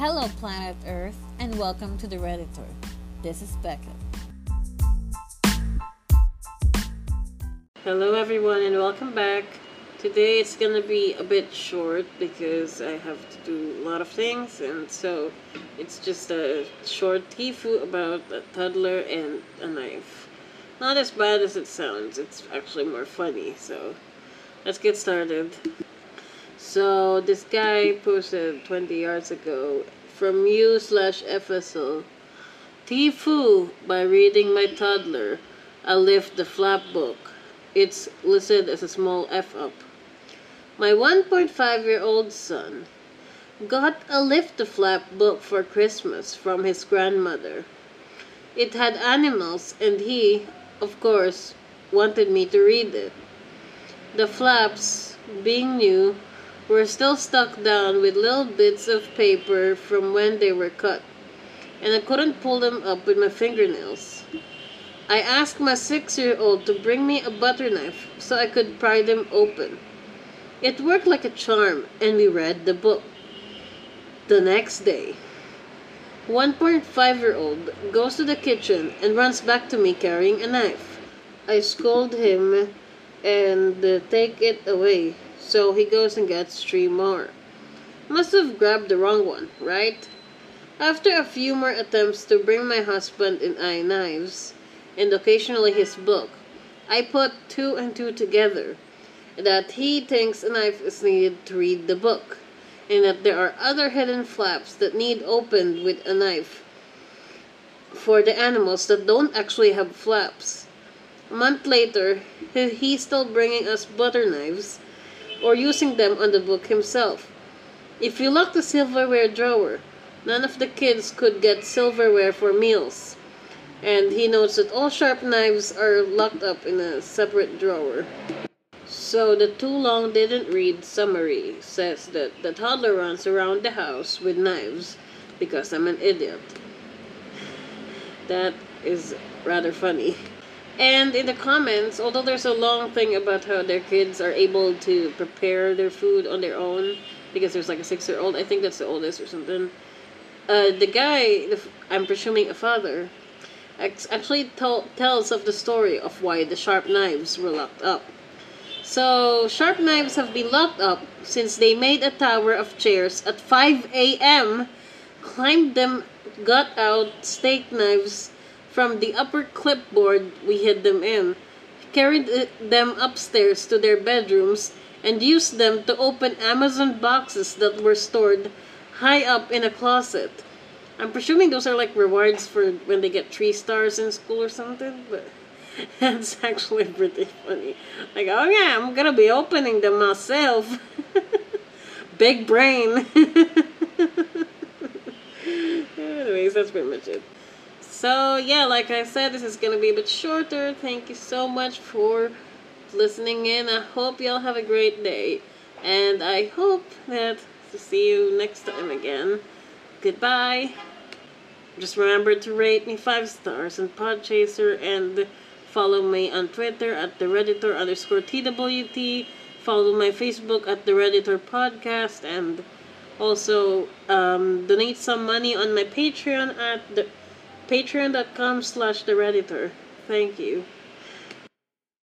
Hello, planet Earth, and welcome to the Redditor. This is Becca. Hello, everyone, and welcome back. Today it's gonna be a bit short because I have to do a lot of things, and so it's just a short tifu about a toddler and a knife. Not as bad as it sounds, it's actually more funny, so let's get started. So this guy posted 20 yards ago from you slash FSL. Tifu by reading my toddler. I lift the flap book. It's listed as a small F up. My 1.5 year old son got a lift the flap book for Christmas from his grandmother. It had animals and he, of course, wanted me to read it. The flaps, being new, were still stuck down with little bits of paper from when they were cut, and I couldn't pull them up with my fingernails. I asked my six year old to bring me a butter knife so I could pry them open. It worked like a charm, and we read the book. The next day, 1.5 year old goes to the kitchen and runs back to me carrying a knife. I scold him and uh, take it away so he goes and gets three more. Must have grabbed the wrong one, right? After a few more attempts to bring my husband and I knives, and occasionally his book, I put two and two together that he thinks a knife is needed to read the book, and that there are other hidden flaps that need opened with a knife for the animals that don't actually have flaps. A month later, he's still bringing us butter knives or using them on the book himself. If you lock the silverware drawer, none of the kids could get silverware for meals. And he notes that all sharp knives are locked up in a separate drawer. So the too long didn't read summary says that the toddler runs around the house with knives because I'm an idiot. That is rather funny. And in the comments, although there's a long thing about how their kids are able to prepare their food on their own, because there's like a six year old, I think that's the oldest or something. Uh, the guy, the, I'm presuming a father, actually tells of the story of why the sharp knives were locked up. So, sharp knives have been locked up since they made a tower of chairs at 5 a.m., climbed them, got out steak knives from the upper clipboard we hid them in, carried them upstairs to their bedrooms, and used them to open Amazon boxes that were stored high up in a closet. I'm presuming those are like rewards for when they get three stars in school or something, but that's actually pretty funny. Like, oh yeah, I'm gonna be opening them myself. Big brain. Anyways, that's pretty much it. So, yeah, like I said, this is going to be a bit shorter. Thank you so much for listening in. I hope y'all have a great day. And I hope that to see you next time again. Goodbye. Just remember to rate me 5 stars on Podchaser and follow me on Twitter at the Redditor underscore TWT. Follow my Facebook at the Redditor Podcast and also um, donate some money on my Patreon at the patreon.com slash the redditor. Thank you